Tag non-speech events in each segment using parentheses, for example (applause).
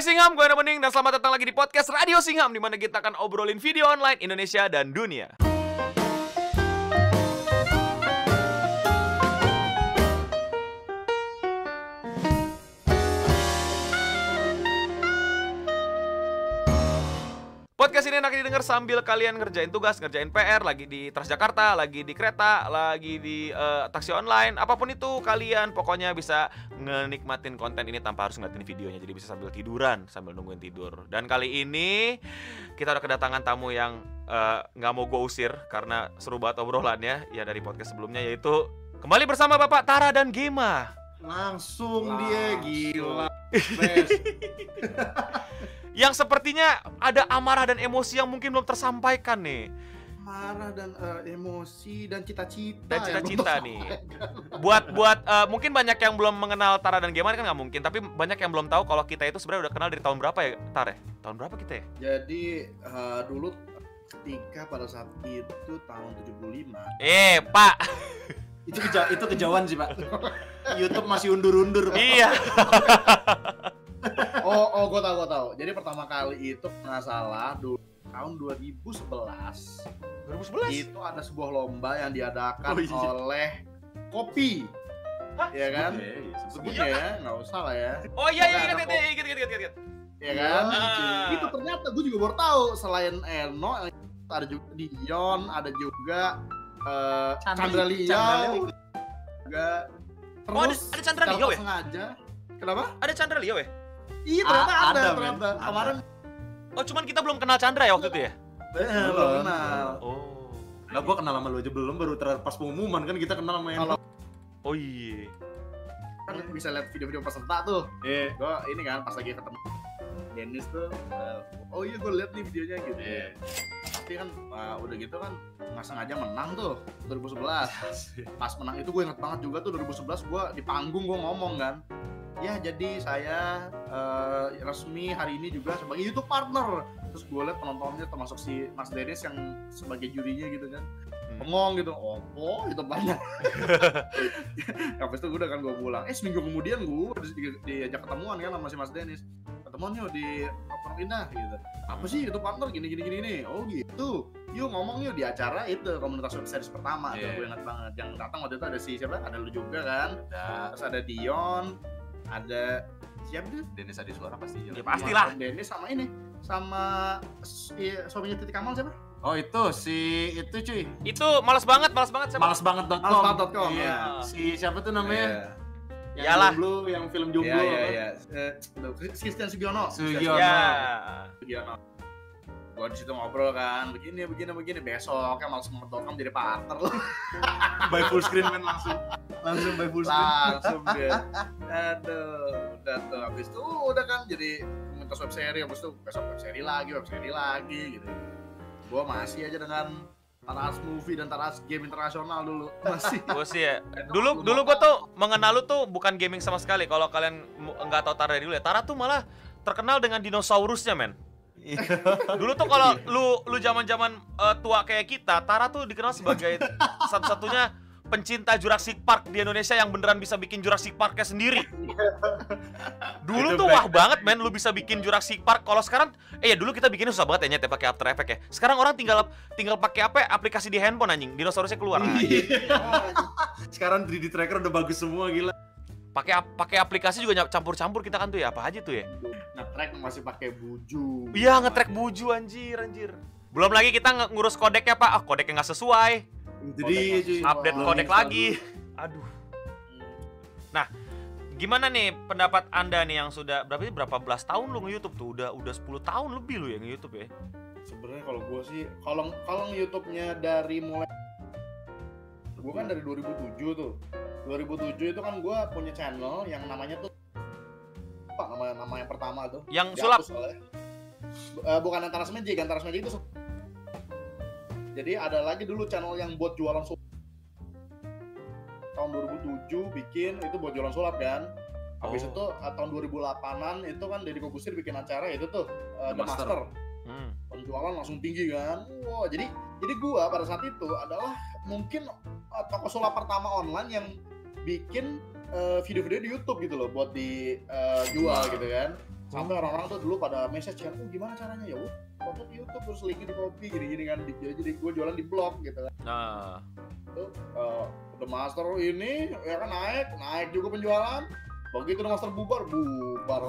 Hai Singham, gue Bening dan selamat datang lagi di podcast Radio Singham di mana kita akan obrolin video online Indonesia dan dunia. Podcast ini enak didengar sambil kalian ngerjain tugas, ngerjain PR, lagi di Transjakarta, lagi di kereta, lagi di eh, taksi online, apa pun itu kalian pokoknya bisa ngenikmatin konten ini tanpa harus ngeliatin videonya. Jadi bisa sambil tiduran, sambil nungguin tidur. Dan kali ini kita udah kedatangan tamu yang eh, nggak mau gue usir karena seru banget obrolannya ya dari podcast sebelumnya yaitu kembali bersama Bapak Tara dan Gema. Langsung, dia Langsung. gila. (laughs) (laughs) Yang sepertinya ada amarah dan emosi yang mungkin belum tersampaikan nih. Marah dan eh, emosi dan cita-cita. Dan yang cita-cita nih. buat buat eh, mungkin banyak yang belum mengenal Tara dan Gema kan nggak mungkin tapi banyak yang belum tahu kalau kita itu sebenarnya udah kenal dari tahun berapa ya Tar ya tahun berapa kita ya Jadi eh, dulu ketika pada saat itu tahun 75 eh pak itu keja itu kejauhan sih pak (laughs) YouTube masih undur-undur Pak. iya (laughs) gue tau gue tau jadi pertama kali itu nggak salah dulu tahun 2011 2011 itu ada sebuah lomba yang diadakan Oh, iya. oleh kopi. Hah? ya kan? Iya, iya, ya nggak usah lah ya. Oh iya iya Nggak ingat ada ingat ingat ingat ingat ingat. Ya kan? Ah. itu ternyata gue juga baru tahu selain Eno ada juga Dion ada juga eh, Chandra- Liao Liao. juga. Terus Oh, ada- ada Chandra Liao ya? sengaja kenapa? Ada Chandra Leo ya iya ternyata ada, ada, ternyata. Ada. kemarin oh cuman kita belum kenal Chandra ya waktu itu ya? Eh, belum. kenal. Oh. Lah gua kenal sama lu aja belum baru pas pengumuman kan kita kenal sama yang oh iya. Kan bisa lihat video-video peserta tuh. Iya. gue ini kan pas lagi ketemu Dennis tuh eh, oh iya gue lihat nih videonya gitu Iya. tapi kan eh, udah gitu kan nggak sengaja menang tuh 2011 pas menang itu gue inget banget juga tuh 2011 gue di panggung gue ngomong kan ya jadi saya eh, resmi hari ini juga sebagai YouTube partner. Terus gue liat penontonnya termasuk si Mas Dennis yang sebagai jurinya gitu kan Hmm. bengong gitu opo itu banyak. (laughs) Habis itu udah kan gue pulang. Eh seminggu kemudian gue di, diajak ketemuan kan sama si Mas Dennis ketemuan yuk di Pondok Indah gitu apa sih itu partner gini gini gini gini oh gitu yuk ngomong yuk di acara itu komunitas web series pertama tuh Iya. gue ingat banget yang datang waktu itu ada si siapa ada lu juga kan Ada terus ada Dion ada siapa tuh Dennis Adi Suara pasti Ya, pasti. Pastilah. Sama Dennis sama ini sama iya, suaminya Titi Kamal siapa Oh itu si itu cuy. itu malas banget malas banget siapa Malesbanget.com. Malesbanget.com, Iya. ya. Si siapa tuh namanya? Yang Iyalah. jomblo, yang film jomblo. Apa? iya. Eh, aduh, Christian Sugiono. Sugiono. ya Sugiono. Gua di situ ngobrol kan, begini begini begini besok kan langsung mentokan jadi partner loh. (laughs) By full screen kan langsung. Langsung by full screen. langsung dia. Aduh, udah tuh habis itu udah kan jadi komunitas web series habis itu besok web series lagi, web series lagi gitu. Gua masih aja dengan Taras Movie dan Taras Game Internasional dulu. (laughs) Masih. gue sih ya. Dulu dulu gue tuh mengenal lu tuh bukan gaming sama sekali. Kalau kalian nggak tahu Tara dari dulu ya Tara tuh malah terkenal dengan dinosaurusnya men. Dulu tuh kalau lu lu zaman zaman tua kayak kita Tara tuh dikenal sebagai (laughs) satu-satunya pencinta Jurassic Park di Indonesia yang beneran bisa bikin Jurassic Parknya sendiri. (laughs) Dulu tuh wah banget men lu bisa bikin Jurassic Park. Kalau sekarang eh ya dulu kita bikinnya susah banget ya nyet ya pakai After Effects ya. Sekarang orang tinggal tinggal pakai apa ya, aplikasi di handphone anjing. Dinosaurusnya keluar. (laughs) Sekarang 3D tracker udah bagus semua gila. pakai pakai aplikasi juga campur-campur kita kan tuh ya. Apa aja tuh ya? Nge-track masih pakai buju. iya ngetrack buju anjir anjir. Belum lagi kita ngurus kodeknya pak. Ah kodeknya nggak sesuai Cuy. update kodek lagi. aduh. Gimana nih pendapat anda nih yang sudah berapa berapa belas tahun lu nge-youtube tuh? Udah udah 10 tahun lebih lu ya nge-youtube ya? Sebenarnya kalau gue sih kalau kalau YouTube-nya dari mulai gue kan dari 2007 tuh. 2007 itu kan gue punya channel yang namanya tuh apa nama nama yang pertama tuh. Yang sulap? oleh- Eh, bukan antara Magic antara Magic itu jadi ada lagi dulu channel yang buat jualan sulap tahun 2007 bikin itu buat jualan sulap kan Habis Oh. itu eh, tahun 2008-an itu kan Deddy Kobusir bikin acara itu tuh eh, The The Master. Master. Hmm. penjualan langsung tinggi kan wow jadi jadi gua pada saat itu adalah mungkin uh, toko sulap pertama online yang bikin uh, video-video di YouTube gitu loh buat dijual gitu kan sampai orang-orang tuh dulu pada message ya, oh gimana caranya ya di YouTube terus linknya di copy gini-gini kan. Di, jadi gue jualan di blog gitu kan. Nah, tuh eh, The Master ini ya kan naik. Naik juga penjualan. Begitu The Master bubar bubar.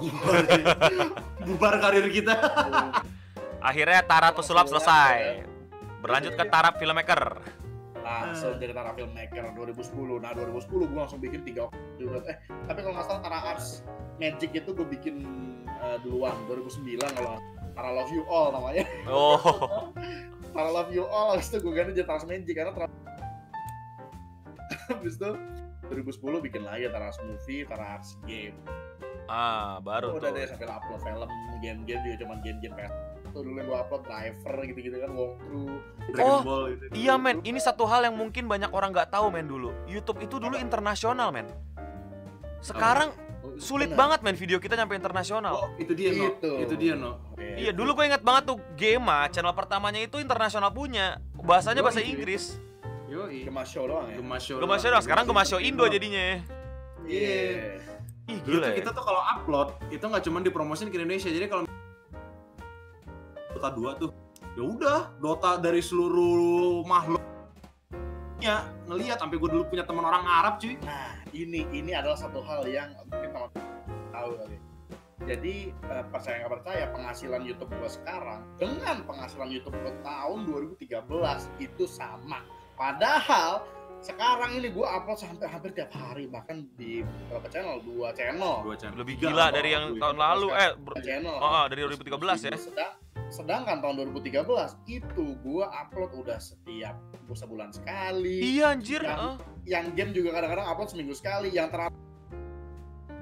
(laughs) Bubar karir kita. (laughs) akhirnya Tara Tusulap selesai. Berlanjut ke Tara Filmmaker. langsung dari Tara Filmmaker 2010 nah 2010 gue langsung bikin tiga eh tapi kalau nggak salah Tara Arts Magic itu gue bikin eh, duluan 2009 kalau Tara Love You All namanya Oh, (laughs) Tara Love You All habis itu gue ganti jadi Tara Magic karena Tara habis itu 2010 bikin lagi Tara Arts Movie Tara Arts Game ah baru udah deh tuh. sampai upload film game-game juga cuman game-game PS itu dulu yang gue upload driver gitu-gitu kan walkthrough Dragon Oh, Ball itu. Iya men, ini satu hal yang mungkin banyak orang nggak tahu men dulu. YouTube itu dulu internasional men. Sekarang Oh, sulit bener. banget men video kita nyampe internasional. Oh, itu dia, No. Itu. Itu dia, No. Iya, dulu gue ingat banget tuh Gema, channel pertamanya itu internasional punya. Bahasanya Yoi, bahasa. Inggris. Yoi. Gemas show doang ya Show. Gema Show, sekarang Gema Show Indo jadinya. Iya. Ih, Dulu gila tuh ya. kita tuh kalau upload itu nggak cuma dipromosin ke Indonesia. Jadi kalau Dota 2 tuh ya udah Dota dari seluruh makhluk ya ngelihat sampai gue dulu punya teman orang Arab cuy Nah, ini ini adalah satu hal yang mungkin teman tahu kali. Jadi eh, percaya nggak percaya penghasilan YouTube gua sekarang dengan penghasilan YouTube gua tahun 2013 itu sama. Padahal sekarang ini gua upload sampai hampir tiap hari bahkan di beberapa channel dua channel dua channel Lebih gila dari yang tahun lalu eh ber- channel oh, oh, dari 2013 ya. Sedang- sedangkan tahun 2013 itu gua upload udah setiap sebulan sekali Iya anjir. Yang- ah. yang game juga kadang-kadang upload seminggu sekali yang terakhir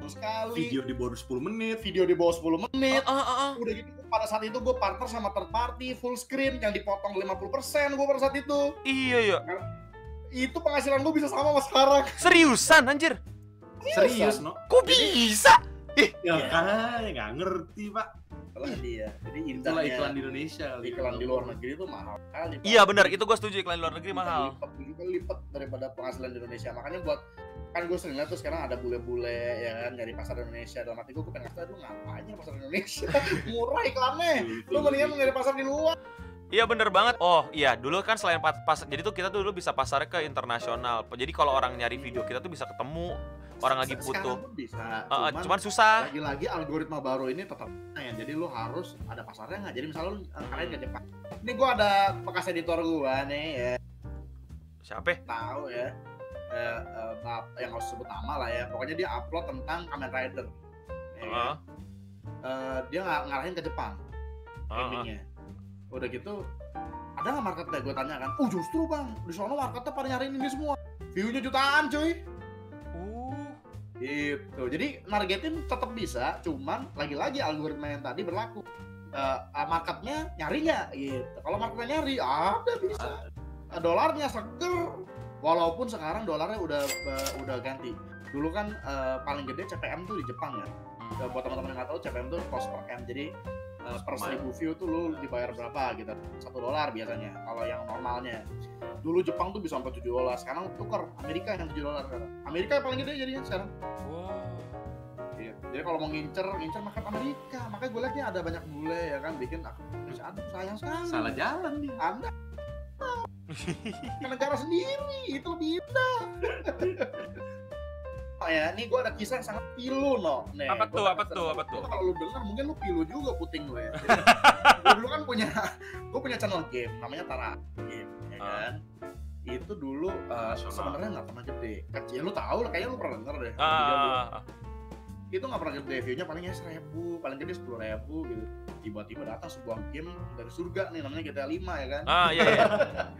sekali video di bawah 10 menit video di bawah 10 menit Ah, ah, ah. udah gitu pada saat itu gue partner sama third party full screen yang dipotong 50% gue pada saat itu Iya ya. itu penghasilan gue bisa sama sama sekarang Seriusan anjir. serius no Kok bisa? ya kan nggak ngerti pak setelah dia. Jadi itulah iklan di Indonesia kali. iklan di luar negeri itu mahal kali Pak. Iya benar, itu gue setuju iklan luar negeri mahal. lipat kali lipat daripada penghasilan di Indonesia. Makanya buat kan gue sering lihat tuh sekarang ada bule-bule ya kan nyari pasar Indonesia. Dalam hati gue gue pengen ngasih lu ngapain nyari pasar Indonesia? (laughs) Murah iklannya. Lu mendingan nyari pasar di luar. Iya bener banget. Oh iya, dulu kan selain pas, pas jadi tuh kita tuh dulu bisa pasar ke internasional. Jadi kalau orang nyari video kita tuh bisa ketemu orang lagi butuh. bisa ah, cuman, cuman susah. lagi-lagi algoritma baru ini tetap ya jadi lu harus ada pasarnya nggak jadi misalnya lu eh, kalian ke Jepang ini gua ada bekas editor gua nih ya Siapa? tahu ya eh, eh, yang harus sebut nama lah ya pokoknya dia upload tentang Kamen Rider ya kan? Heeh. Eh, dia nggak ngarahin ke Jepang Heeh. gamingnya udah gitu ada nggak marketnya gue tanya kan oh justru bang di sana marketnya pada nyariin ini semua viewnya jutaan cuy Uh. Gitu. Jadi nargetin tetap bisa cuman lagi-lagi algoritma yang tadi berlaku. Ah, marketnya nyari nggak? Gitu. Kalau marketnya nyari ada bisa. Eh, dolarnya seger walaupun sekarang dolarnya udah eh, udah ganti. Dulu kan eh, paling gede CPM tuh di Jepang ya. Buat teman-teman yang nggak tahu CPM tuh cost per M. Jadi eh, per seribu view tuh lu dibayar berapa gitu satu dolar biasanya kalau yang normalnya dulu Jepang tuh bisa sampai 7 dolar sekarang tukar Amerika yang 7 dolar Amerika yang paling gede jadinya sekarang Wow. Iya. Jadi kalau mau ngincer, ngincer market Amerika. Makanya gue liatnya ada banyak bule ya kan bikin Indonesia. Aduh sayang sekali. salah jalan dia Anda (laughs) ke negara sendiri itu lebih indah. (laughs) ya, ini gue ada kisah yang sangat pilu no. Nih, Apa tuh, apa tuh, apa tuh? Kalau lu denger mungkin lu pilu juga puting lu ya. (laughs) gue dulu kan punya, gue punya channel game namanya Tara Game, ya Ah. kan. Itu dulu uh, sebenarnya nggak pernah gede. Kecil, lu tahu lah, kayaknya lu pernah denger deh. Ah, itu nggak pernah gede viewnya palingnya seribu paling gede sepuluh ribu gitu tiba-tiba datang sebuah game dari surga nih namanya GTA 5 ya kan ah, iya, iya.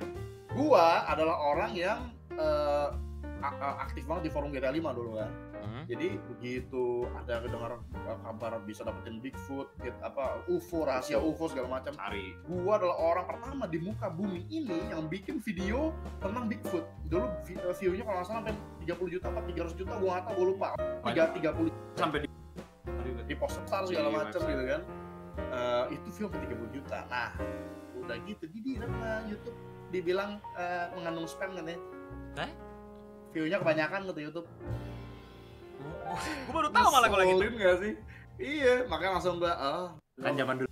(laughs) gua adalah orang yang a- aktif banget di forum GTA 5 dulu kan. Hmm. jadi begitu ada kedengar eh, kabar bisa dapetin Bigfoot gitu, apa UFO rahasia UFO segala macam. Cari. Gua adalah orang pertama di muka bumi ini yang bikin video tentang Bigfoot. Dulu eh, view-nya kalau nggak salah sampai 30 juta apa 300 juta gua nggak tahu gua lupa. Tiga 30 sampai di di post besar segala Di macam website. gitu kan. Eh, itu view sampai 30 juta. Nah udah gitu jadi sama YouTube. Dibilang eh, mengandung spam katanya. Hah? View-nya kebanyakan gitu YouTube. Gue baru tahu malah kalau gitu. Ngeselin nggak sih? Iya makanya langsung gua oh kan zaman dulu.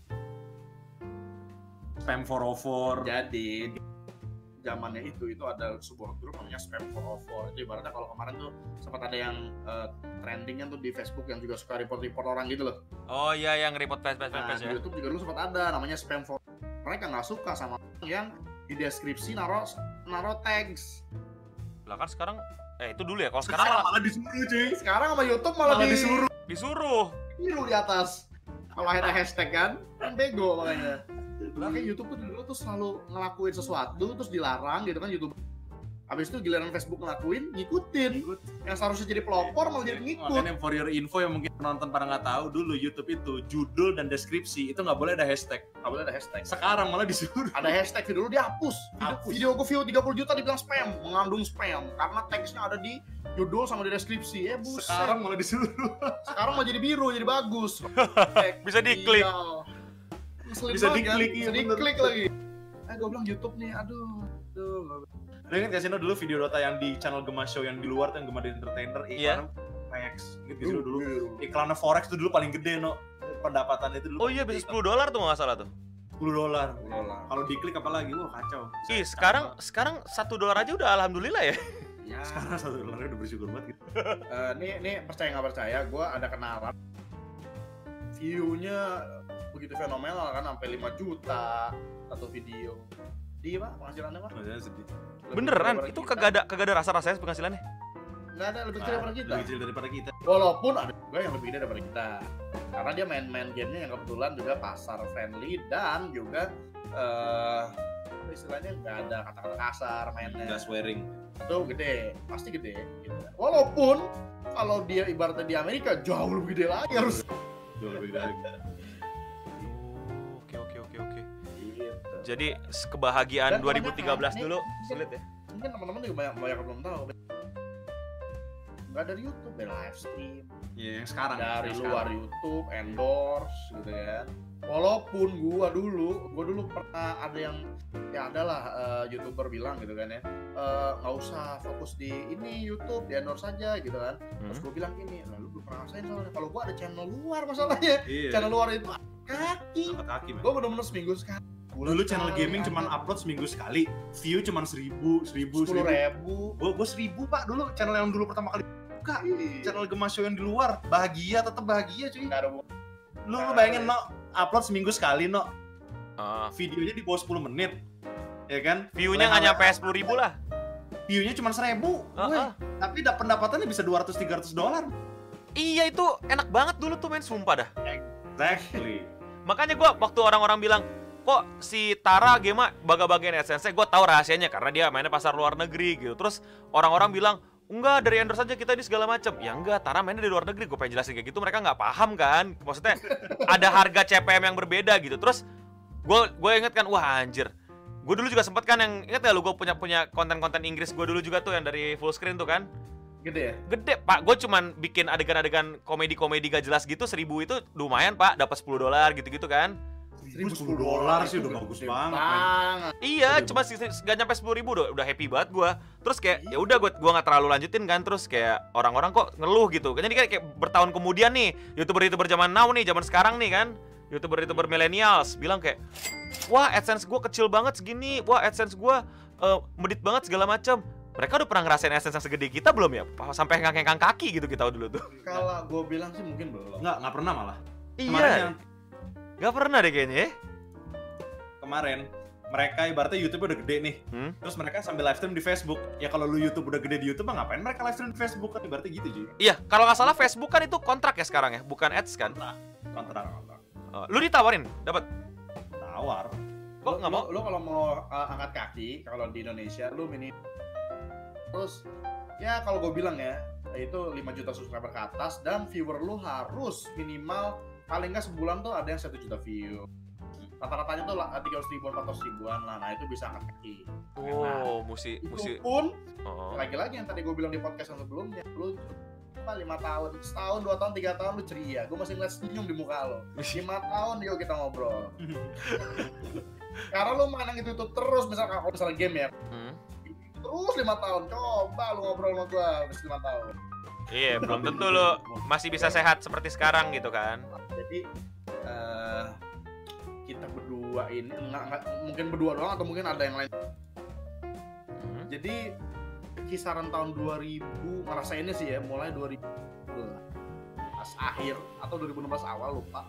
Spam 404 jadi di zamannya itu itu ada sebuah grup namanya spam 404 itu ibaratnya kalau kemarin tuh sempat ada yang eh, trendingnya tuh di Facebook yang juga suka report-report orang gitu loh. Oh iya yang report flash flash nah, flash di ya. YouTube juga dulu sempat ada namanya spam 404 mereka nggak suka sama yang di deskripsi naro naro tags Lah kan sekarang eh itu dulu ya. Kalau sekarang sekarang malah malah disuruh cuy sekarang sama YouTube malah, malah di, disuruh disuruh. biru di atas kalau ada hashtag kan kan bego makanya makanya YouTube tuh dulu tuh selalu ngelakuin sesuatu terus dilarang gitu kan YouTube Habis itu giliran Facebook ngelakuin, ngikutin. Yang seharusnya jadi pelopor malah jadi ngikut. Makanya for your info yang mungkin penonton pada nggak tahu dulu YouTube itu judul dan deskripsi itu nggak boleh ada hashtag. Nggak boleh ada hashtag. Sekarang malah disuruh. Ada hashtag video dulu dihapus. Video, Hapus. video gue view 30 juta dibilang spam, mengandung spam karena teksnya ada di judul sama di deskripsi. Eh buset. Sekarang malah disuruh. (laughs) sekarang mau jadi biru, jadi bagus. (laughs) Bisa diklik. Iya. Bisa banget, diklik, kan? iya Bisa diklik lagi. Eh gue bilang YouTube nih, aduh. Aduh. Lo inget gak sih dulu video Dota yang di channel Gemas Show yang di luar tuh yang Gemas Entertainer Iya. iklan Forex. Lo dulu? Biru. Iklannya Forex tuh dulu paling gede no. Pendapatan itu dulu. Oh iya bisa 10 dolar tuh nggak salah tuh. 10 dolar. Kalau diklik apalagi, wah kacau. Ih sekarang sekarang satu dolar aja udah alhamdulillah ya. Ya. sekarang satu dolarnya udah bersyukur banget gitu. (laughs) Eh, nih nih percaya nggak percaya gue ada kenalan view-nya begitu fenomenal kan sampai 5 juta satu video di pak penghasilannya pak Maksudnya sedih. Lebih Beneran itu kita. kagak ada kagak ada rasa rasanya penghasilannya. nggak ada lebih kecil daripada kita Lebih kecil daripada kita. walaupun ada juga yang lebih gede daripada kita karena dia main-main gamenya yang kebetulan juga pasar friendly dan juga eh apa istilahnya nggak ada kata-kata kasar mainnya Nggak swearing. itu gede pasti gede gitu. walaupun kalau dia ibaratnya di Amerika jauh lebih gede lagi harus Jauh lebih gede lagi. Jadi kebahagiaan Dan 2013 kebanyakan dulu nih- sulit ya. mungkin teman-teman juga banyak banyak yang belum tahu nggak dari YouTube dari live stream Iya, yang sekarang. dari yang luar sekarang. YouTube endorse gitu kan walaupun gua dulu gua dulu pernah ada yang ya adalah eh, youtuber bilang gitu kan ya eh, nggak usah fokus di ini YouTube di endorse saja gitu kan terus Hmm. gua bilang gini lalu belum pernah ngerasain soalnya kalau gua ada channel luar masalahnya Iya. channel luar itu kaki kaki, gua bener-bener seminggu sekali Dulu channel gaming cuman upload seminggu sekali, view cuman seribu, seribu, sepuluh seribu. ribu Gue gue seribu pak dulu channel yang dulu pertama kali buka. Ih, Channel Gemas Show yang di luar, bahagia tetap bahagia cuy. nggak ada. Lu, lu bayangin no, upload seminggu sekali no, Ah, videonya di bawah 10 menit, ya kan? view-nya nggak nyampe 10 ribu lah. View-nya cuma seribu, Ah, Weh, ah. tapi dap- pendapatannya bisa 200-300 dolar. Iya itu enak banget dulu tuh main sumpah dah. Exactly. Makanya gua waktu orang-orang bilang kok si Tara game baga-bagain AdSense gue tahu rahasianya karena dia mainnya pasar luar negeri gitu. Terus orang-orang bilang enggak dari endorse aja kita ini segala macam ya enggak Tara mainnya di luar negeri. Gue pengen jelasin kayak gitu mereka nggak paham kan? Maksudnya ada harga CPM yang berbeda gitu. Terus gue gue inget kan wah anjir. Gue dulu juga sempet kan yang inget ya lu gue punya punya konten-konten Inggris gue dulu juga tuh yang dari full screen tuh kan? Gede ya? Gede pak. Gue cuman bikin adegan-adegan komedi-komedi gak jelas gitu seribu itu lumayan pak. Dapat 10 dolar gitu-gitu kan 1000 dolar sih udah bagus banget. banget. Iya, cuma sih gak nyampe sepuluh ribu udah, udah happy banget gua. Terus kayak ya udah gua gua nggak terlalu lanjutin kan. Terus kayak orang-orang kok ngeluh gitu. Jadi kayak, kayak bertahun kemudian nih youtuber-youtuber zaman now nih, zaman sekarang nih kan, youtuber-youtuber millennials bilang kayak, wah AdSense gua kecil banget segini, wah AdSense gua eh, medit banget segala macam. Mereka udah pernah ngerasain AdSense yang segede kita belum ya? Sampai ngangkang kaki gitu kita dulu tuh. kalau gue bilang sih mungkin belum Nggak, nggak pernah malah. Kemarin Iya, yang nggak pernah deh kayaknya. ya. kemarin mereka ibaratnya YouTube udah gede nih. Hmm? Terus mereka sambil live stream di Facebook. Ya kalau lu YouTube udah gede di YouTube, mah ngapain mereka live stream di Facebook kan ibaratnya gitu cuy. Iya, kalau nggak salah Facebook kan itu kontrak ya sekarang ya, bukan ads kan? Kontrak kontrak. Oh, lu ditawarin, dapat? Tawar. Kok nggak mau? Lo, lo kalau mau uh, angkat kaki kalau di Indonesia lu mini terus ya kalau gue bilang ya itu 5 juta subscriber ke atas dan viewer lu harus minimal paling nggak sebulan tuh ada yang satu juta view rata-ratanya tuh lah tiga ratus ribuan empat ribuan lah nah itu bisa angkat kaki Oh, musi itu musi. pun Oh. lagi-lagi yang tadi gue bilang di podcast yang sebelumnya lu apa lima tahun setahun dua tahun tiga tahun lu ceria gue masih ngeliat senyum di muka lo (laughs) lima tahun yuk kita ngobrol (laughs) karena lu main yang itu, itu terus misalnya kalau misalnya game ya Hmm. terus lima tahun coba lu ngobrol sama habis lima tahun Iya, belum tentu lu (laughs) masih bisa sehat seperti sekarang gitu kan. Jadi eh, kita berdua ini nggak, nggak- mungkin berdua doang atau mungkin ada yang lain Hmm. jadi kisaran tahun 2000 ngerasainnya sih ya mulai 2000 pas akhir atau 2016 awal lupa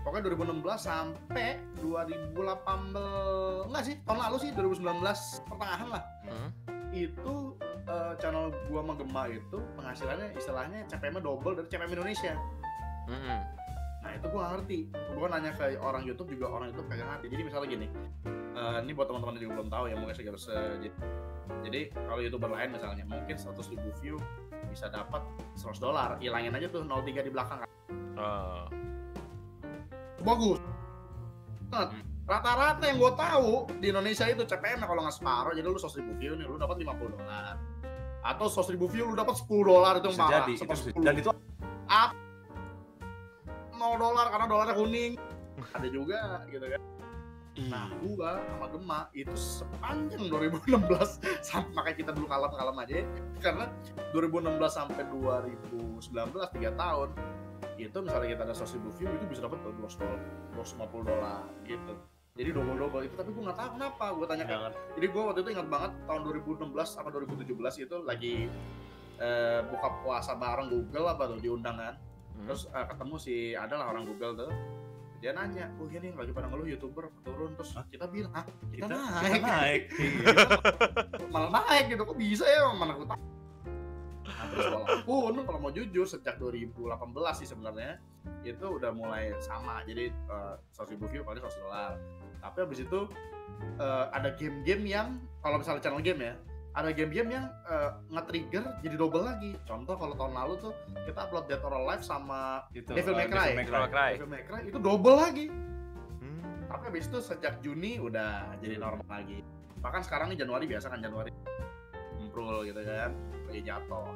pokoknya 2016 sampai 2018 enggak sih tahun lalu sih 2019 pertengahan lah Hmm. itu eh, channel gua sama Gema itu penghasilannya istilahnya CPM double dari CPM Indonesia Hmm. Itu gue ngerti. Gue nanya ke orang YouTube juga orang YouTube kagak ngerti. Jadi misalnya gini, eh, ini buat teman-teman yang belum tahu ya mungkin sekitar se jadi kalau youtuber lain misalnya mungkin 100 ribu view bisa dapat 100 dolar. Hilangin aja tuh 03 di belakang. Oh. Bagus. Banget. Rata-rata yang gue tahu di Indonesia itu CPM kalau nggak separuh, jadi lu 100 ribu view nih, lu dapat 50 dolar. Atau 100 ribu view lu dapat 10 dolar itu yang parah. jadi, itu dan itu 0 dolar karena dolarnya kuning. Ada juga gitu kan. Nah, Ih. gua sama Gema itu sepanjang 2016 (laughs) sampai makanya kita dulu kalem-kalem aja ya. karena 2016 sampai 2019 3 tahun itu misalnya kita ada 100 ribu view itu bisa dapat tuh 200 dolar 250 dolar gitu jadi double double itu tapi gue nggak tahu kenapa gue tanya ke jadi gue waktu itu ingat banget tahun 2016 apa 2017 itu lagi eh, buka puasa bareng Google apa tuh diundang kan Hmm. terus eh, ketemu si adalah orang Google tuh. Dia nanya, oh ini lagi pada ngeluh youtuber turun. Terus Hah? kita bilang ah kita, kita, naik, kita naik. (laughs) malah naik gitu kok bisa ya mana aku tahu nah, terus walaupun (laughs) kalau mau jujur sejak 2018 sih sebenarnya itu udah mulai sama. Jadi eh, 100 ribu view paling 100 dolar. Tapi habis itu eh, ada game-game yang kalau misalnya channel game ya ada game-game yang eh, nge-trigger jadi double lagi contoh kalau tahun lalu tuh kita upload Dead or Alive sama Itu, Devil May eh, Cry. Devil May May Cry. Devil May Cry itu double lagi Hmm. tapi habis itu sejak Juni udah jadi normal lagi bahkan sekarang nih Januari biasa kan Januari imprul gitu kan lagi jatuh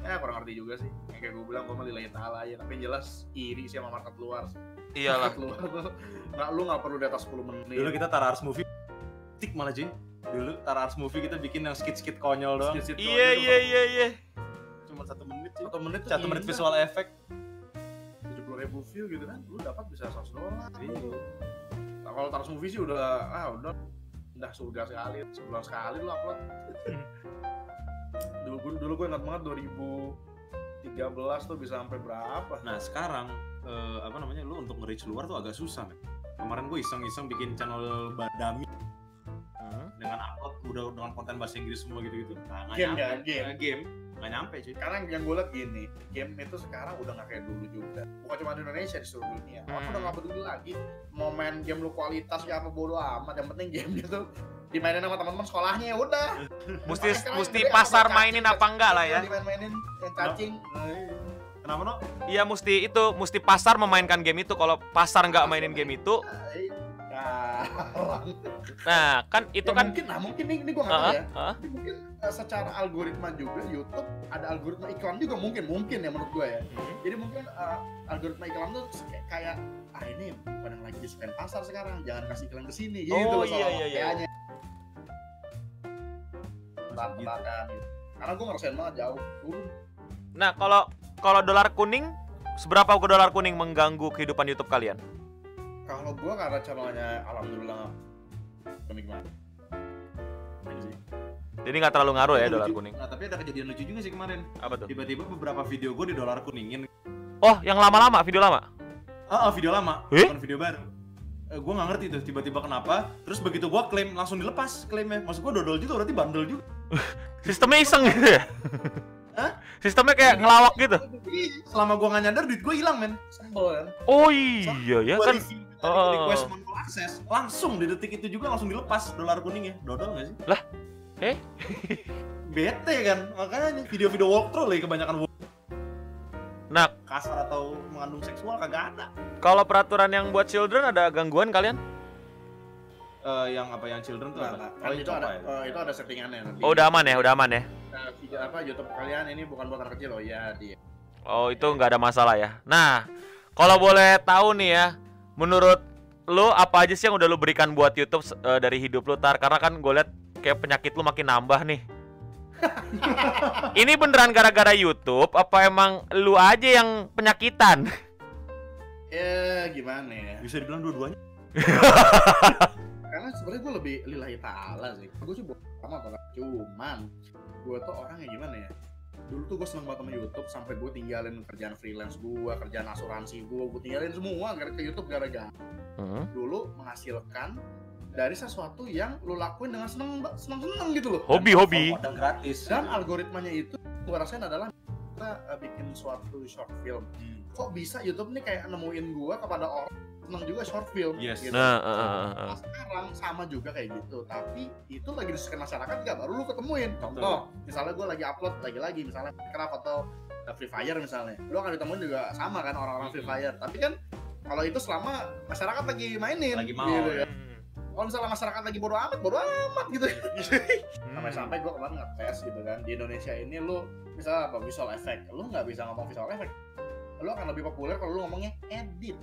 ya kurang ngerti juga sih yang kayak gue bilang gue mah lillahi ta'ala aja tapi yang jelas iri sih sama market luar. Iyalah. (laughs) market luar tuh nggak lu nggak perlu di atas 10 menit Dulu kita Tara Ars Movie tik malah Jin. Dulu Tara Ars Movie kita bikin yang skit-skit konyol doang. Iya iya iya iya. Cuma satu menit sih. satu menit Satu menit visual effect. 70 ribu view gitu kan lu dapat bisa 100 dolar Iya. nah, kalau Taras Movie sih udah ah udah udah surga sekali sebulan sekali lu upload (laughs) dulu gue dulu gue ingat banget 2013 tuh bisa sampai berapa Nah sekarang eh, apa namanya lu untuk nge-reach luar tuh agak susah men. Kemarin gue iseng-iseng bikin channel badami. Dengan upload udah dengan konten bahasa Inggris semua gitu-gitu. Nah, nggak Game nyampe. ya, game. Nah, game nggak nyampe cuy. karena yang gue liat gini game itu sekarang udah gak kayak dulu juga bukan cuma di Indonesia di seluruh dunia orang Hmm. udah gak peduli lagi mau main game lu kualitas ya apa bodo amat yang penting game itu dimainin sama teman-teman sekolahnya ya udah Mesti mesti pasar apa, mainin apa enggak lah ya. dimain-mainin yang cacing Kenapa no? Iya mesti itu mesti pasar memainkan game itu. Kalau pasar nggak mainin game itu, Nah, nah kan itu ya kan mungkin, nah mungkin ini, ini gue nggak tahu Heeh, ya. Tapi mungkin eh, secara algoritma juga YouTube ada algoritma iklan juga mungkin mungkin ya menurut gue ya. Hmm. Jadi mungkin eh, algoritma iklan tuh kayak, kayak ah ini bukan yang lagi disukain pasar sekarang, jangan kasih iklan ke sini. Gitu Oh, loh iya, iya, iya. kayaknya. Gitu. Karena gue ngerasain banget jauh turun. Nah, kalau kalau dolar kuning seberapa ke dolar kuning mengganggu kehidupan YouTube kalian? Kalau gue karena channelnya alhamdulillah gimana? Jadi nggak terlalu ngaruh ya Lucu. dolar kuning. Nah tapi ada kejadian lucu juga sih kemarin. Apa tuh? Tiba-tiba beberapa video gue di dolar kuningin. Oh, yang lama-lama, video lama. Ah, ah, video lama, Eh? bukan video baru. Eh, gue nggak ngerti tuh tiba-tiba kenapa. Terus begitu gue klaim langsung dilepas klaimnya. Maksud gue dodol juga berarti bandel juga. (laughs) Sistemnya iseng gitu ya? Hah? Sistemnya kayak ngelawak gitu. Selama gue nggak nyadar duit gue hilang men. Sebel kan? Oh iya ya kan. review, Oh. request manual access langsung di detik itu juga langsung dilepas dolar kuningnya. Dodol nggak sih? Lah? Eh? (laughs) Bete kan makanya video-video walkthrough lagi kebanyakan walk Nah, kasar atau mengandung seksual kagak ada. kalau peraturan yang buat children ada gangguan kalian? Eh, yang apa yang children tuh Nah, apa? Oh, kan yang itu ada ya? eh, itu ada settingannya nanti. Oh, udah aman ya, udah aman ya. Nah, video apa YouTube kalian ini bukan buat anak kecil loh ya dia. Oh, itu nggak ada masalah ya. Nah, kalau boleh tahu nih ya, menurut lu apa aja sih yang udah lu berikan buat YouTube eh, dari hidup lu tar? Karena kan gue liat kayak penyakit lu makin nambah nih. (laughs) Ini beneran gara-gara YouTube apa emang lu aja yang penyakitan? ya gimana ya Bisa dibilang dua-duanya. (laughs) karena sebenarnya gue lebih lillahi ta'ala sih gue sih bukan sama orang cuman gue tuh orang yang gimana ya dulu tuh gue seneng banget sama YouTube sampai gue tinggalin kerjaan freelance gue kerjaan asuransi gue gue tinggalin semua gara ke YouTube gara-gara Hmm. dulu menghasilkan dari sesuatu yang lu lakuin dengan seneng seneng seneng gitu loh Hobi, hobi. Modal gratis. dan algoritmanya itu gue rasain adalah kita eh, bikin suatu short film Hmm. kok bisa YouTube nih kayak nemuin gue kepada orang seneng juga short film Yes. gitu. Nah, eh, eh, eh, eh. Nah, sekarang sama juga kayak gitu tapi itu lagi disukai masyarakat nggak baru lu ketemuin contoh misalnya gue lagi upload lagi-lagi misalnya craft atau uh, Free Fire misalnya lu akan ditemuin juga sama kan orang-orang Free Fire tapi kan kalau itu selama masyarakat lagi mainin Lagi mau, gitu ya. ya. kalau misalnya masyarakat lagi bodo amat bodo amat gitu (laughs) Hmm. sampai-sampai gue kemarin ngetes gitu kan di Indonesia ini lu misalnya apa visual effect lu nggak bisa ngomong visual effect lu akan lebih populer kalau lu ngomongnya edit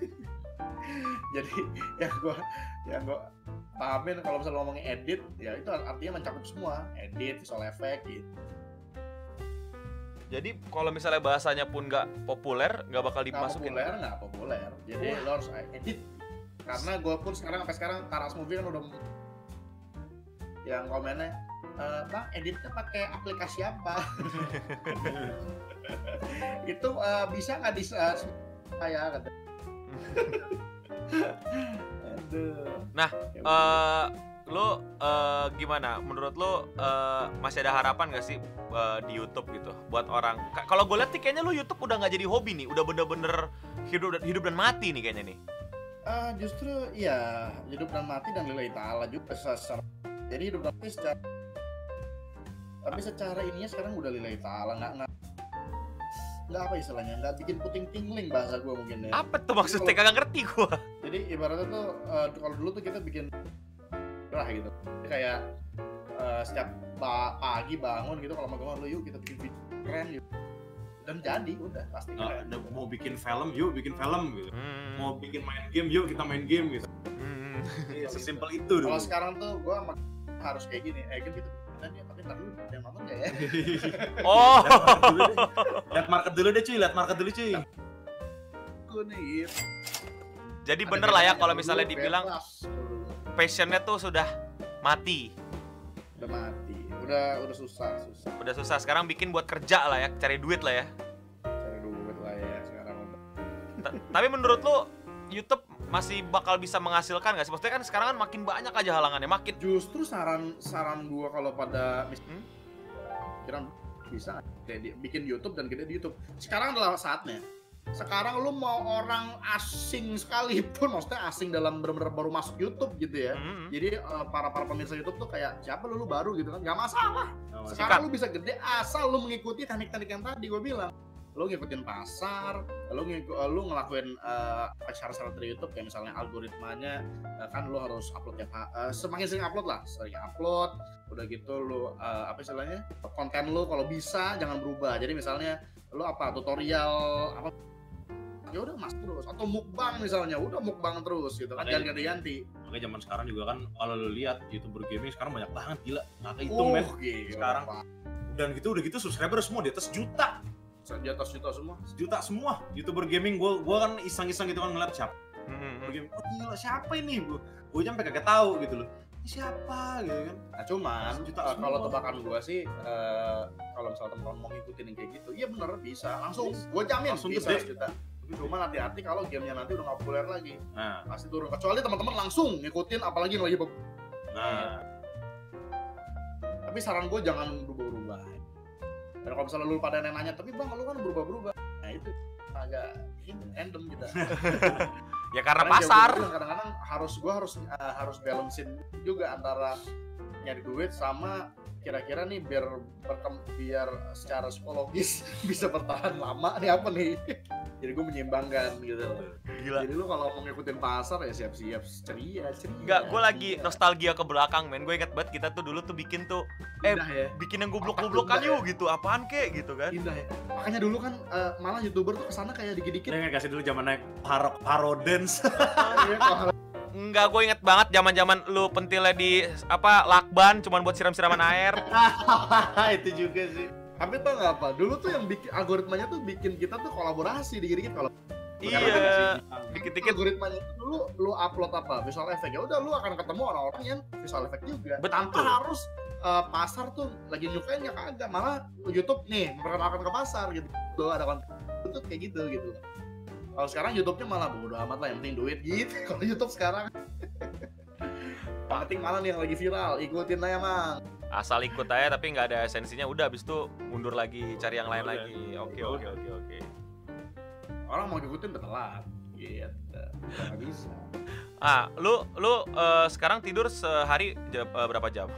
(laughs) jadi yang gue yang gue pahamin kalau misalnya lu ngomongnya edit ya itu artinya mencakup semua. Edit visual effect gitu. Jadi kalau misalnya bahasanya pun nggak populer, nggak bakal nggak dimasukin. populer nggak populer. Jadi Wah. lo harus edit. Karena gue pun sekarang sampai sekarang Taras Movie kan udah yang komennya "Eh, bang editnya pakai aplikasi apa? (laughs) (laughs) Itu eh, bisa nggak di eh, saya kata Nah, Ya Eh, lu eh, gimana? Menurut lu eh, masih ada harapan gak sih eh, di YouTube gitu buat orang? Ka- Kalau gue lihat kayaknya lu YouTube udah nggak jadi hobi nih, udah bener-bener hidup dan hidup dan mati nih kayaknya nih. Ah, justru iya hidup dan mati dan lillahi ta'ala juga secara jadi hidup dan mati secara tapi secara ininya sekarang udah lillahi ta'ala nggak nggak nggak apa istilahnya nggak bikin puting tingling bahasa gue mungkin ya Apa tuh maksudnya? Kagak ngerti gua. jadi ibaratnya tuh eh, kalau dulu tuh kita bikin lah gitu Jadi kayak eh, setiap pa- pagi bangun gitu kalau mau lu yuk kita bikin video keren gitu dan jadi udah pasti keren ada mau bikin film, yuk bikin film gitu. Hmm, Mau bikin main game, yuk kita main game gitu. hmm. Iya, Sesimpel itu dulu. kalau sekarang tuh gue harus kayak gini eh kan gitu ntar (laughs) dulu ada yang nonton gak ya? Oh, lihat market dulu deh. Cuy, lihat market dulu cuy. jadi Ada bener lah ya kalau misalnya dibilang bebas, passionnya tuh sudah mati, udah mati. Udah udah susah susah. Udah susah. Sekarang bikin buat kerja lah ya, cari duit lah ya. cari duit lah ya sekarang. Udah Tapi menurut lu YouTube masih bakal bisa menghasilkan gak sih? Maksudnya kan sekarang kan makin banyak aja halangannya, makin justru saran saran gue kalau pada mis- Hmm? kira bisa nggak kayak bikin YouTube dan gede di YouTube sekarang adalah saatnya sekarang lu mau orang asing sekalipun (laughs) maksudnya asing dalam benar-benar baru masuk YouTube gitu ya Hmm. jadi eh, para para pemirsa YouTube tuh kayak siapa lu, lu baru gitu kan nggak masalah Nggak masalah. sekarang lu bisa gede asal lu mengikuti teknik-teknik yang tadi gue bilang lu ngikutin pasar lu ngiku, eh, lu ngelakuin uh, syarat-syarat dari YouTube kayak misalnya algoritmanya eh, kan lu harus upload tiap ha- eh, semakin sering upload lah sering upload udah gitu lu eh, apa istilahnya konten lu kalau bisa jangan berubah. Jadi misalnya lu apa tutorial apa ya udah mas terus. Atau mukbang misalnya udah mukbang terus gitu kan jangan ganti-ganti. Makanya zaman sekarang juga kan kalau lu lihat youtuber gaming sekarang banyak banget gila. Nggak kehitung men. oh gila sekarang. Dan gitu udah gitu subscriber semua di atas juta, di atas juta semua juta semua youtuber gaming. Gua gua kan iseng-iseng gitu kan ngeliat siapa Hmm. youtuber gaming. Oh gila siapa ini? Gua gua sampai kagak tahu gitu loh. Ini siapa gitu kan? Nah cuman eh, semua. kalau tebakan gua sih eh, kalau misalnya teman-teman mau ngikutin yang kayak gitu, iya bener bisa langsung. Gua jamin Langsung bisa gede. sejuta. Cuman hati-hati kalau gamenya nanti udah nggak populer lagi, Nah, pasti turun. Kecuali teman-teman langsung ngikutin, apalagi yang lagi nah, Tapi saran gua jangan berubah-ubah. Dan kalau misalnya lu pada nanya, tapi bang lu kan berubah-berubah. Nah itu agak ini random kita. (laughs) Ya karena Karena pasar. bilang, kadang-kadang harus gua harus eh, harus balancein juga antara nyari duit sama kira-kira nih biar berkem, biar secara psikologis (laughs) bisa bertahan lama nih apa nih jadi gue menyeimbangkan gitu Gila. jadi lu kalau mau ngikutin pasar ya siap-siap ceria ceria Enggak, gue lagi ceria. nostalgia ke belakang, men. Gue inget banget kita tuh dulu tuh bikin tuh eh, indah ya bikin yang goblok-goblokan Indah yuk gitu. Apaan kek gitu kan? indah ya makanya dulu kan eh, malah youtuber tuh ke sana kayak dikit-dikit nggak kasih dulu zaman naik paro paro dance. Iya, kalau Enggak, gue inget banget zaman-zaman lu pentilnya di apa lakban cuman buat siram-siraman air. (laughs) itu juga sih. Tapi tau nggak apa dulu tuh yang bikin algoritmanya tuh bikin kita tuh kolaborasi dikit-dikit kalau iya. Dikit-dikit. Algoritmanya itu dulu lu upload apa? Visual effect. Ya udah lu akan ketemu orang-orang yang visual effect juga. Betul. tanpa harus uh, pasar tuh lagi nyukain ya kagak. Malah YouTube nih memperkenalkan ke pasar gitu. Tuh ada konten itu kayak gitu gitu kalau sekarang YouTube-nya malah bodo amat lah yang penting duit gitu (laughs) kalau YouTube sekarang yang penting malah nih yang lagi viral ikutin aja mang asal ikut aja tapi nggak ada esensinya udah abis itu mundur lagi cari yang lain Udah. lagi. Oke oke oke oke. orang mau ngikutin udah telat gitu nggak bisa Ah, lu lu eh, sekarang tidur sehari jam, eh, berapa jam?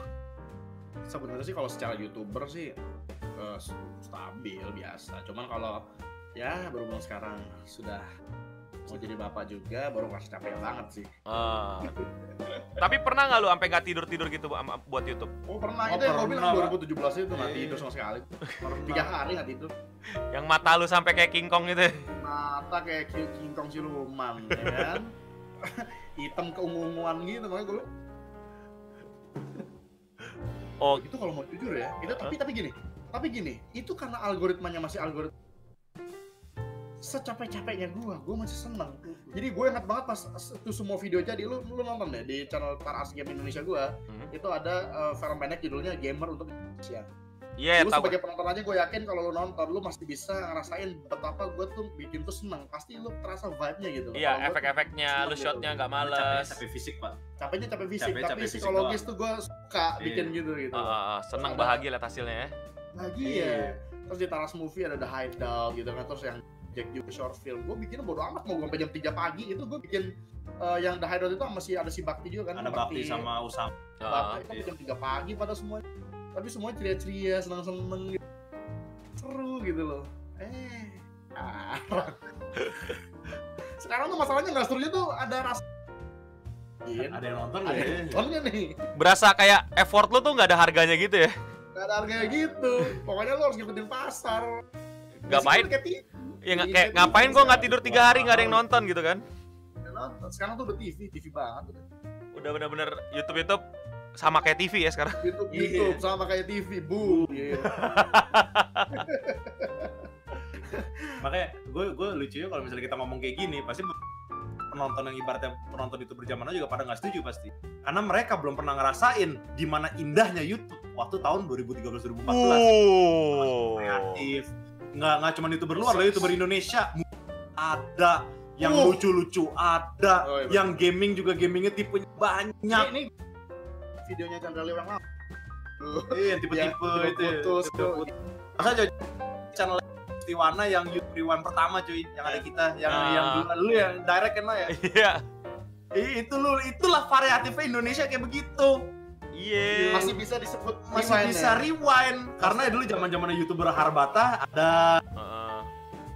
sebenarnya sih kalau secara youtuber sih eh, stabil biasa cuman kalau ya berhubung sekarang sudah mau jadi bapak juga baru ngerasa capek banget sih. Ah. tapi pernah nggak lu sampai nggak tidur tidur gitu buat YouTube? oh pernah Oh, itu yang gue bilang pernah, 2017 itu nggak Iya. tidur sama sekali. Tiga hari nggak tidur. Yang mata lu sampai kayak King Kong gitu? mata kayak King King Kong siluman ya kan? (laughs) Hitam keungu-unguan gitu makanya gue Oh, itu kalau mau jujur ya itu tapi tapi gini tapi gini itu karena algoritmanya masih algoritma secapek-capeknya gua gua masih seneng jadi gue ingat banget pas itu semua video jadi lu lu nonton deh di channel Taras Game Indonesia gua Hmm. itu ada eh, film pendek judulnya Gamer untuk Indonesia iya lu tahu. sebagai penonton aja gue yakin kalau lu nonton lu masih bisa ngerasain betapa gue tuh bikin tuh seneng pasti lu terasa vibe-nya gitu Iya, tuh efek-efeknya, seneng lu gitu. shotnya nggak Capek, males. capek fisik pak. capeknya capek fisik Capek- tapi capek fisik psikologis doang. tuh gue suka Iya. bikin gitu gitu ah, senang bahagia lihat hasilnya ya. lagi Iya. ya terus di Taras Movie ada The Hideout gitu kan terus yang Jack juga short film gue bikinnya bodo amat mau gue sampai jam 3 pagi itu gue bikin eh, yang The Hideout itu masih ada si Bakti juga kan Ada bakti sama usam. Bakti itu jam 3 pagi pada semuanya tapi semuanya ceria-ceria seneng-seneng gitu. seru gitu loh eh (laughs) sekarang tuh masalahnya nggak serunya tuh ada rasa Iya, Ada yang nonton ada nggak ya? nontonnya nih berasa kayak effort lu tuh nggak ada harganya gitu ya? Gak ada harganya gitu pokoknya lo harus ngikutin pasar Gak main? Kayak. Ya nggak- Iya, kayak TV ngapain gua nggak tidur tiga hari nggak ada yang nonton gitu kan? Nonton. sekarang tuh udah TV TV banget udah. Udah bener-bener YouTube YouTube sama kayak TV ya sekarang. YouTube Iya. YouTube sama kayak TV boom gitu. Makanya gue gue lucu ya kalau misalnya kita ngomong kayak gini pasti penonton yang ibaratnya penonton itu berjamaah juga pada nggak setuju pasti karena mereka belum pernah ngerasain di mana indahnya YouTube waktu tahun 2013 2014 Oh. kreatif nggak nggak cuma youtuber luar loh youtuber Indonesia ada yang Uh. lucu-lucu ada Oh, iya, yang gaming juga gamingnya tipenya Ini, banyak ini videonya Chandra Leo yang lama. Iya, yang tipe-tipe Yang tipe itu ya, putus putus. masa coy channel Tiwana yang YouTube Rewind pertama cuy yang ada kita yang Ah. yang dulu lu yang direct kan lo ya Iya. Ih, itu lu itulah variatifnya Indonesia kayak begitu Iya. Masih bisa disebut masih rewind bisa ya? rewind karena dulu zaman zamannya youtuber Harbata ada Heeh.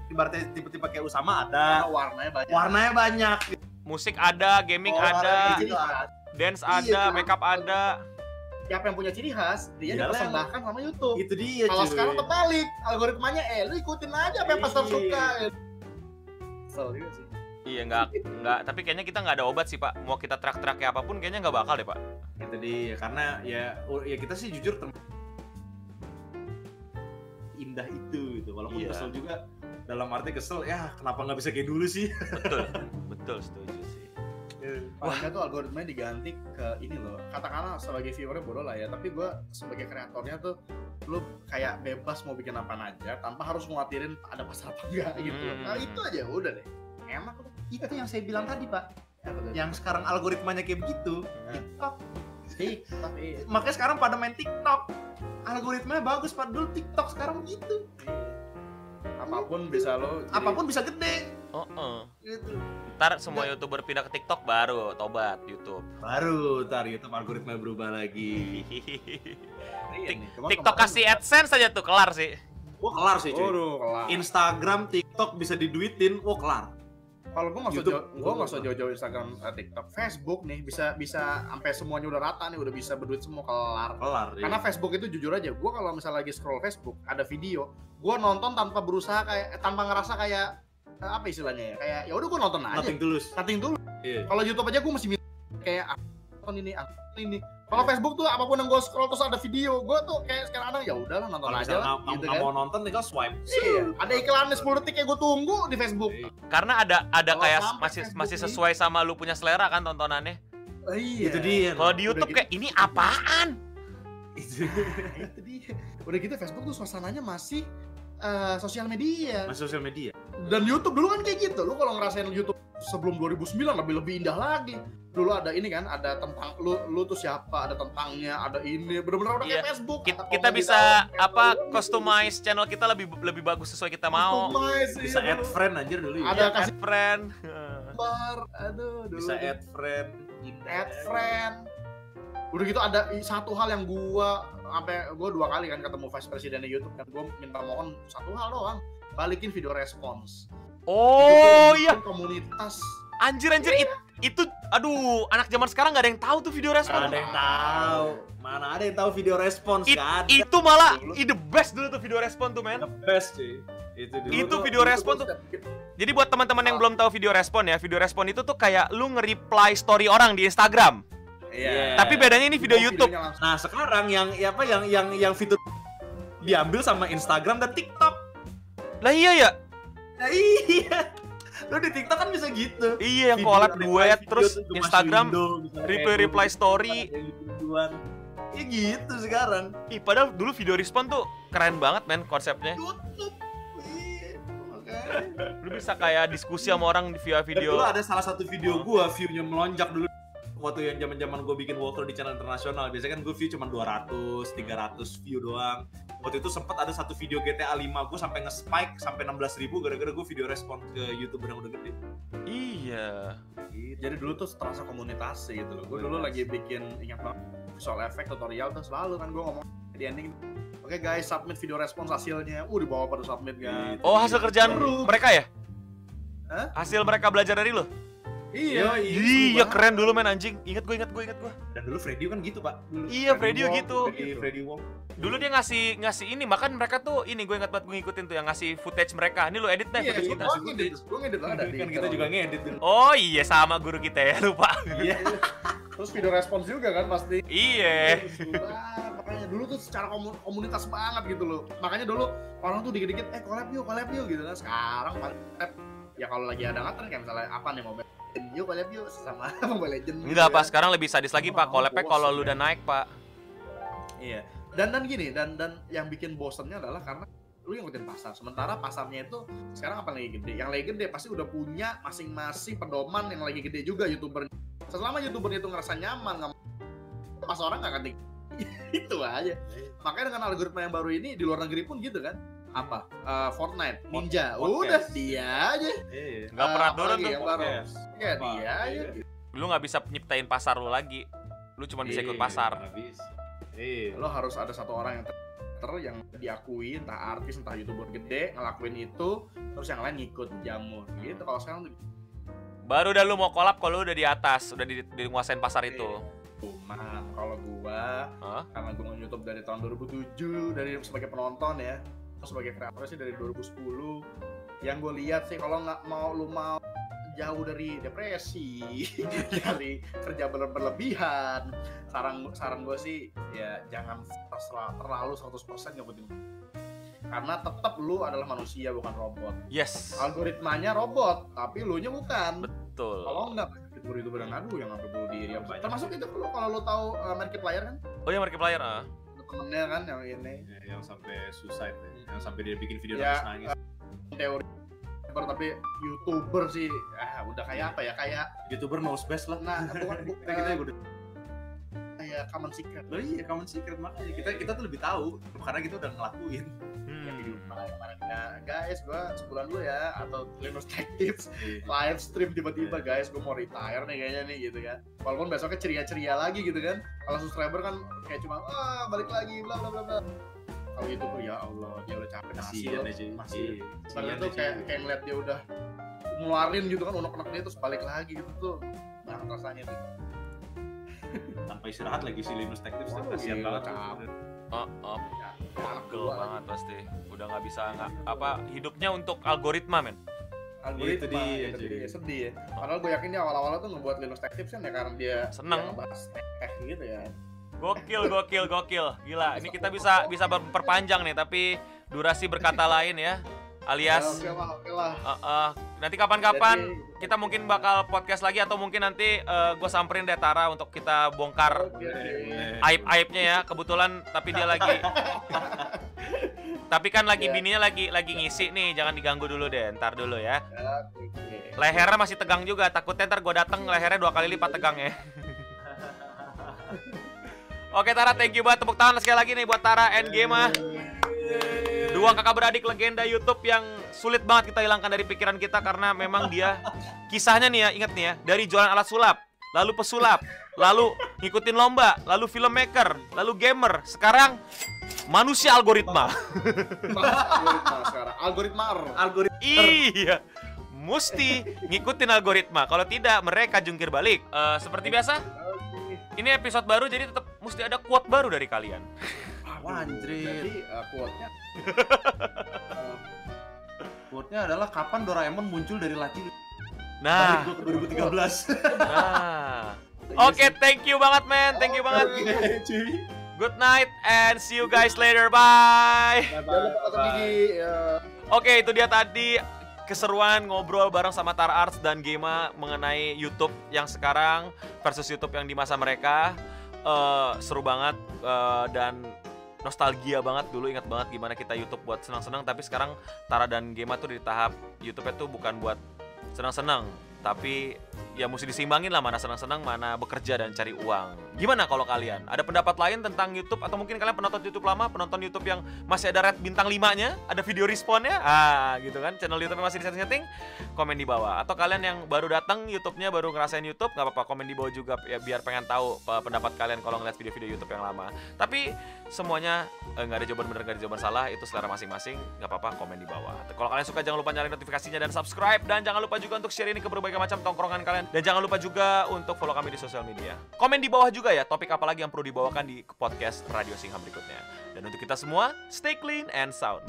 ibaratnya tipe-tipe kayak Usama ada Karena warnanya banyak. warnanya banyak Musik ada, gaming Oh, ada, khas. dance Iya, ada, kan? makeup ada. Siapa yang punya ciri khas, dia Iyalah dipersembahkan sama YouTube. itu dia Kalau sekarang terbalik, algoritmanya eh lu ikutin aja apa yang pasar Iya. suka. Kesel juga sih. Iya nggak nggak. Tapi kayaknya kita nggak ada obat sih pak. Mau kita terak-terak kayak apa pun kayaknya nggak bakal deh pak. itu dia karena ya ya kita sih jujur tem- indah itu gitu walaupun Iya. kesel juga dalam arti kesel ya kenapa nggak bisa kayak dulu sih (laughs) Betul, betul setuju sih. Paling tuh algoritmanya diganti ke ini loh. Katakanlah sebagai viewernya bodoh lah ya, tapi gue sebagai kreatornya tuh lu kayak bebas mau bikin apa aja tanpa harus ngkhawatirin ada pasar apa enggak gitu. Hmm. Nah, itu aja udah deh. Enak udah. Itu yang saya bilang tadi pak. Ya, yang sekarang algoritmanya kayak begitu. TikTok. TikTok iya. makanya sekarang pada main TikTok. Algoritmanya bagus pak. Dulu TikTok sekarang begitu apa pun bisa lo jadi- apa pun bisa gede. Oh, oh. gitu. Ntar semua youtuber pindah ke TikTok baru tobat YouTube. baru ntar YouTube algoritma berubah lagi. Iya TikTok kemarin- kasih AdSense aja tuh kelar sih. wah kelar sih cuy. Waduh, kelar. Instagram TikTok bisa diduitin. Wah kelar Kalau gue nggak usah jauh, gue nggak usah jauh-jauh Instagram, eh, TikTok, Facebook nih bisa bisa sampai semuanya udah rata nih, udah bisa berduit semua kelar. kelar iya. Karena Facebook itu jujur aja, gue kalau misalnya lagi scroll Facebook ada video, gue nonton tanpa berusaha kayak eh, tanpa ngerasa kayak eh, apa istilahnya ya, kayak ya udah gue nonton aja. nothing tulus Nothing dulu. Iya. Kalau YouTube aja gue mesti minta kayak ah, nonton ini ah, ini kalau Facebook tuh apa pun yang gue scroll terus ada video gue tuh kayak sekarang anak ya udahlah nonton Kalau aja lah nggak gitu nggak kan mau nonton tinggal swipe. Iya, ada iklannya 10 detik kayak gue tunggu di Facebook. Iya. Karena ada ada Kalau kayak masih Facebook masih nih. sesuai sama lu punya selera kan tontonannya. iya. Itu dia. Kalau di YouTube gitu. kayak ini apaan? Itu. Nah, itu dia. Udah gitu Facebook tuh suasananya masih eh, sosial media. Mas sosial media. Dan YouTube dulu kan kayak gitu. Lu kalau ngerasain YouTube sebelum 2009 lebih lebih indah lagi. Dulu ada ini kan, ada tentang lu lu tuh siapa, ada tentangnya, ada ini. Bener-bener udah kayak Iya. Facebook. Kita, kita bisa bawah, apa customize channel kita lebih lebih bagus sesuai kita mau. Customize, iya, Bisa add dulu. friend anjir dulu ya. Ada Iya, kasih add friend. gambar. Aduh, dulu. Bisa add friend. add friend udah gitu ada satu hal yang gua sampai gua dua kali kan ketemu vice presiden di YouTube dan gua minta mohon satu hal doang balikin video respons Oh Itu iya, komunitas anjir anjir it- itu aduh anak zaman sekarang nggak ada yang tahu tuh video Mana respon. ada yang tahu. Mana ada yang tahu video respons It- ada. itu malah Dulu. ide best dulu tuh video respon tuh men. The best cuy. Itu dulu. Itu Dulu video dulu respon tuh. bikin- Jadi buat teman-teman yang belum tahu video respon ya, video respon itu tuh kayak lu nge-reply story orang di Instagram. Iya. Tapi bedanya ini video YouTube. Nah sekarang yang ya apa yang yang yang fitur diambil sama Instagram dan TikTok. Lah iya ya. Nah, iya. Lo di TikTok kan bisa gitu. Iya yang collab reply duet terus Instagram reply reply story. ada yang lucu-lucuan. Ya gitu sekarang. Ih, padahal dulu video respon tuh keren banget men konsepnya. YouTube. Iya. Lu bisa kayak diskusi sama orang di via Dan video. dulu ada salah satu video gua view-nya melonjak dulu waktu yang zaman-zaman gue bikin walker di channel internasional biasanya kan gue view cuma 200, 300 view doang waktu itu sempat ada satu video GTA 5 gue sampai nge-spike sampai 16 ribu gara-gara gue video respon ke youtuber yang udah gede Iya. jadi dulu tuh terasa komunitas sih gitu loh gue dulu lagi bikin ingat banget visual effect tutorial tuh selalu kan gue ngomong di ending oke guys submit video respons hasilnya uh dibawa pada submit kan Oh, hasil kerjaan Seru. mereka ya? Hah? Hasil mereka belajar dari lo? Iya Iya, keren dulu men anjing. Ingat gue, ingat gue, ingat gue. dan dulu Freddy kan gitu pak dulu Iya, Freddy Wong, gitu. Freddy, Freddy Wong Dulu dia ngasih ngasih ini, makan mereka tuh ini gue ingat banget gue ngikutin tuh yang ngasih footage mereka. Ini lo edit deh iya footage gue kita. ngedit gue ngedit di kan kita juga ngedit dulu Oh iya sama guru kita ya, lupa. iya terus video respons juga kan pasti iya. Makanya dulu tuh secara komu- komunitas banget gitu loh makanya dulu orang tuh dikit-dikit eh collab yuk collab yuk gitu kan sekarang collab ya kalau lagi ada ngatren kayak misalnya apa nih Mobile Legends yuk collab yuk sama (laughs) Mobile Legends gitu Enggak, kan. Pak. Sekarang lebih sadis lagi, Pak. Collabnya kalau lu udah naik, Pak. iya dan dan gini dan dan yang bikin bosennya adalah karena lu yang ngikutin pasar sementara pasarnya itu sekarang apa lagi gede yang lagi gede pasti udah punya masing-masing pedoman yang lagi gede juga youtuber selama youtuber itu ngerasa nyaman nggak pas orang nggak akan di- (laughs) itu aja makanya dengan algoritma yang baru ini di luar negeri pun gitu kan apa Eh, Fortnite Ninja Podcast. udah dia aja iya Nggak Eh, pernah turun lagi tuh. yang baru ya Apa? dia aja Iya. Lu nggak bisa nyiptain pasar lu lagi. Lu cuma bisa ikut pasar. Iya. lo harus ada satu orang yang ter yang diakui entah artis entah youtuber gede ngelakuin itu terus yang lain ngikut jamur gitu kalau sekarang tuh Baru dah lu mau collab kalau lu udah di atas, udah di, di nguasain pasar itu. cuman kalau gua Hah? karena gua nge-youtube dari tahun 2007 dari sebagai penonton ya sebagai kreator sih dari 2010 yang gue lihat sih kalau nggak mau lu mau jauh dari depresi (laughs) dari kerja ber- berlebihan saran saran gue sih ya jangan terlalu 100% ngikutin karena tetap lu adalah manusia bukan robot Yes. algoritmanya robot tapi lu nya bukan Betul. kalau enggak youtuber youtuber yang ngadu yang sampai bunuh diri termasuk itu kalau kalau lu tahu uh, Markiplier kan Oh ya Markiplier ah. Temennya kan yang ini? Ya, yang sampai suicide ya. yang sampai dia bikin video Ya, nangis nangis. teori youtuber tapi youtuber sih. Ah udah kayak apa ya? Kayak youtuber knows best lah. Nah bukan (laughs) bu- kita kita udah kayak common secret. Oh iya common secret makanya. Kita kita tuh lebih tahu karena kita udah ngelakuin. Hmm. Kemarin nah, guys gua sebulan dulu ya atau Linus Tech Tips Iya. live stream tiba-tiba guys gua mau retire nih kayaknya nih gitu kan. Walaupun besoknya ceria-ceria lagi gitu kan. Kalau subscriber kan kayak cuma ah balik lagi bla bla bla bla. Kalau youtuber ya Allah dia udah capek kasihan loh aja masih. Iya, Padahal kasihan tuh kayak kayak ngeliat dia udah ngeluarin gitu kan unek-unek dia terus balik lagi gitu tuh. Banget rasanya tuh. Tanpa istirahat lagi si Linus Tech Tips kasihan banget. capek. Oh, oh. ya, Pegel gua banget pasti. Udah nggak bisa nggak apa hidupnya untuk algoritma men. algoritma Itu dia, gitu, cuy. jadi sedih ya. Padahal gue yakin dia awal-awal tuh ngebuat Linux Tech Tips kan ya karena dia Seneng. dia ngebahas tech gitu ya. Gokil, (laughs) gokil, gokil. Gila, ini kita bisa bisa perpanjang nih, tapi durasi berkata lain ya. Alias Ya, oke lah, oke lah. eh, eh, nanti kapan-kapan Jadi- kita mungkin bakal podcast lagi atau mungkin nanti gue samperin deh Tara untuk kita bongkar oke. aib-aibnya ya. Kebetulan tapi dia lagi (laughs) Tapi kan lagi Ya. bininya lagi lagi ngisi nih, jangan diganggu dulu deh, ntar dulu ya. Oke. Lehernya masih tegang juga, takutnya ntar gue dateng lehernya dua kali lipat tegang ya. (laughs) Oke Tara, thank you banget tepuk tangan sekali lagi nih buat Tara and Gema. Dua kakak beradik legenda YouTube yang sulit banget kita hilangkan dari pikiran kita karena memang dia kisahnya nih ya, ingat nih ya, dari jualan alat sulap, lalu pesulap, lalu ngikutin lomba, lalu filmmaker, lalu gamer, sekarang manusia algoritma. algoritma sekarang. Algoritma. Algoritma. Iya. Mesti ngikutin algoritma. Kalau tidak, mereka jungkir balik. Eh, seperti biasa, ini episode baru jadi tetap mesti ada quote baru dari kalian. Wah, anjrit. Jadi uh, quote-nya uh, (laughs) Quote-nya adalah kapan Doraemon muncul dari laci Nah, balik gua ke 2013. nah. Oke, thank you banget, man. Thank you banget. cuy. Good night and see you guys later. Bye. Jangan lupa kata gigi. ya. Oke, itu dia tadi keseruan ngobrol bareng sama Tar Arts dan Gema mengenai YouTube yang sekarang versus YouTube yang di masa mereka. Eh, seru banget eh, dan nostalgia banget dulu ingat banget gimana kita YouTube buat senang-senang tapi sekarang Tara dan Gema tuh di tahap YouTube itu bukan buat senang-senang tapi ya mesti disimbangin lah mana senang-senang mana bekerja dan cari uang. Gimana kalau kalian? Ada pendapat lain tentang YouTube? Atau mungkin kalian penonton YouTube lama penonton YouTube yang masih ada red bintang 5 nya ada video responnya? Ah gitu kan? Channel YouTube masih di setting-setting komen di bawah. Atau kalian yang baru datang YouTube-nya baru ngerasain YouTube? Nggak apa-apa komen di bawah juga ya, biar pengen tahu eh, pendapat kalian kalau ngeliat video-video YouTube yang lama. Tapi semuanya eh, nggak ada jawaban benar nggak ada jawaban salah. Itu selera masing-masing. Nggak apa-apa komen di bawah. Kalau kalian suka jangan lupa nyalain notifikasinya dan subscribe. Dan jangan lupa juga untuk share ini ke berbagai macam tongkrongan kalian. Dan jangan lupa juga untuk follow kami di sosial media. Komen di bawah juga ya topik apa lagi yang perlu dibawakan di podcast Radio Singham berikutnya. Dan untuk kita semua stay clean and sound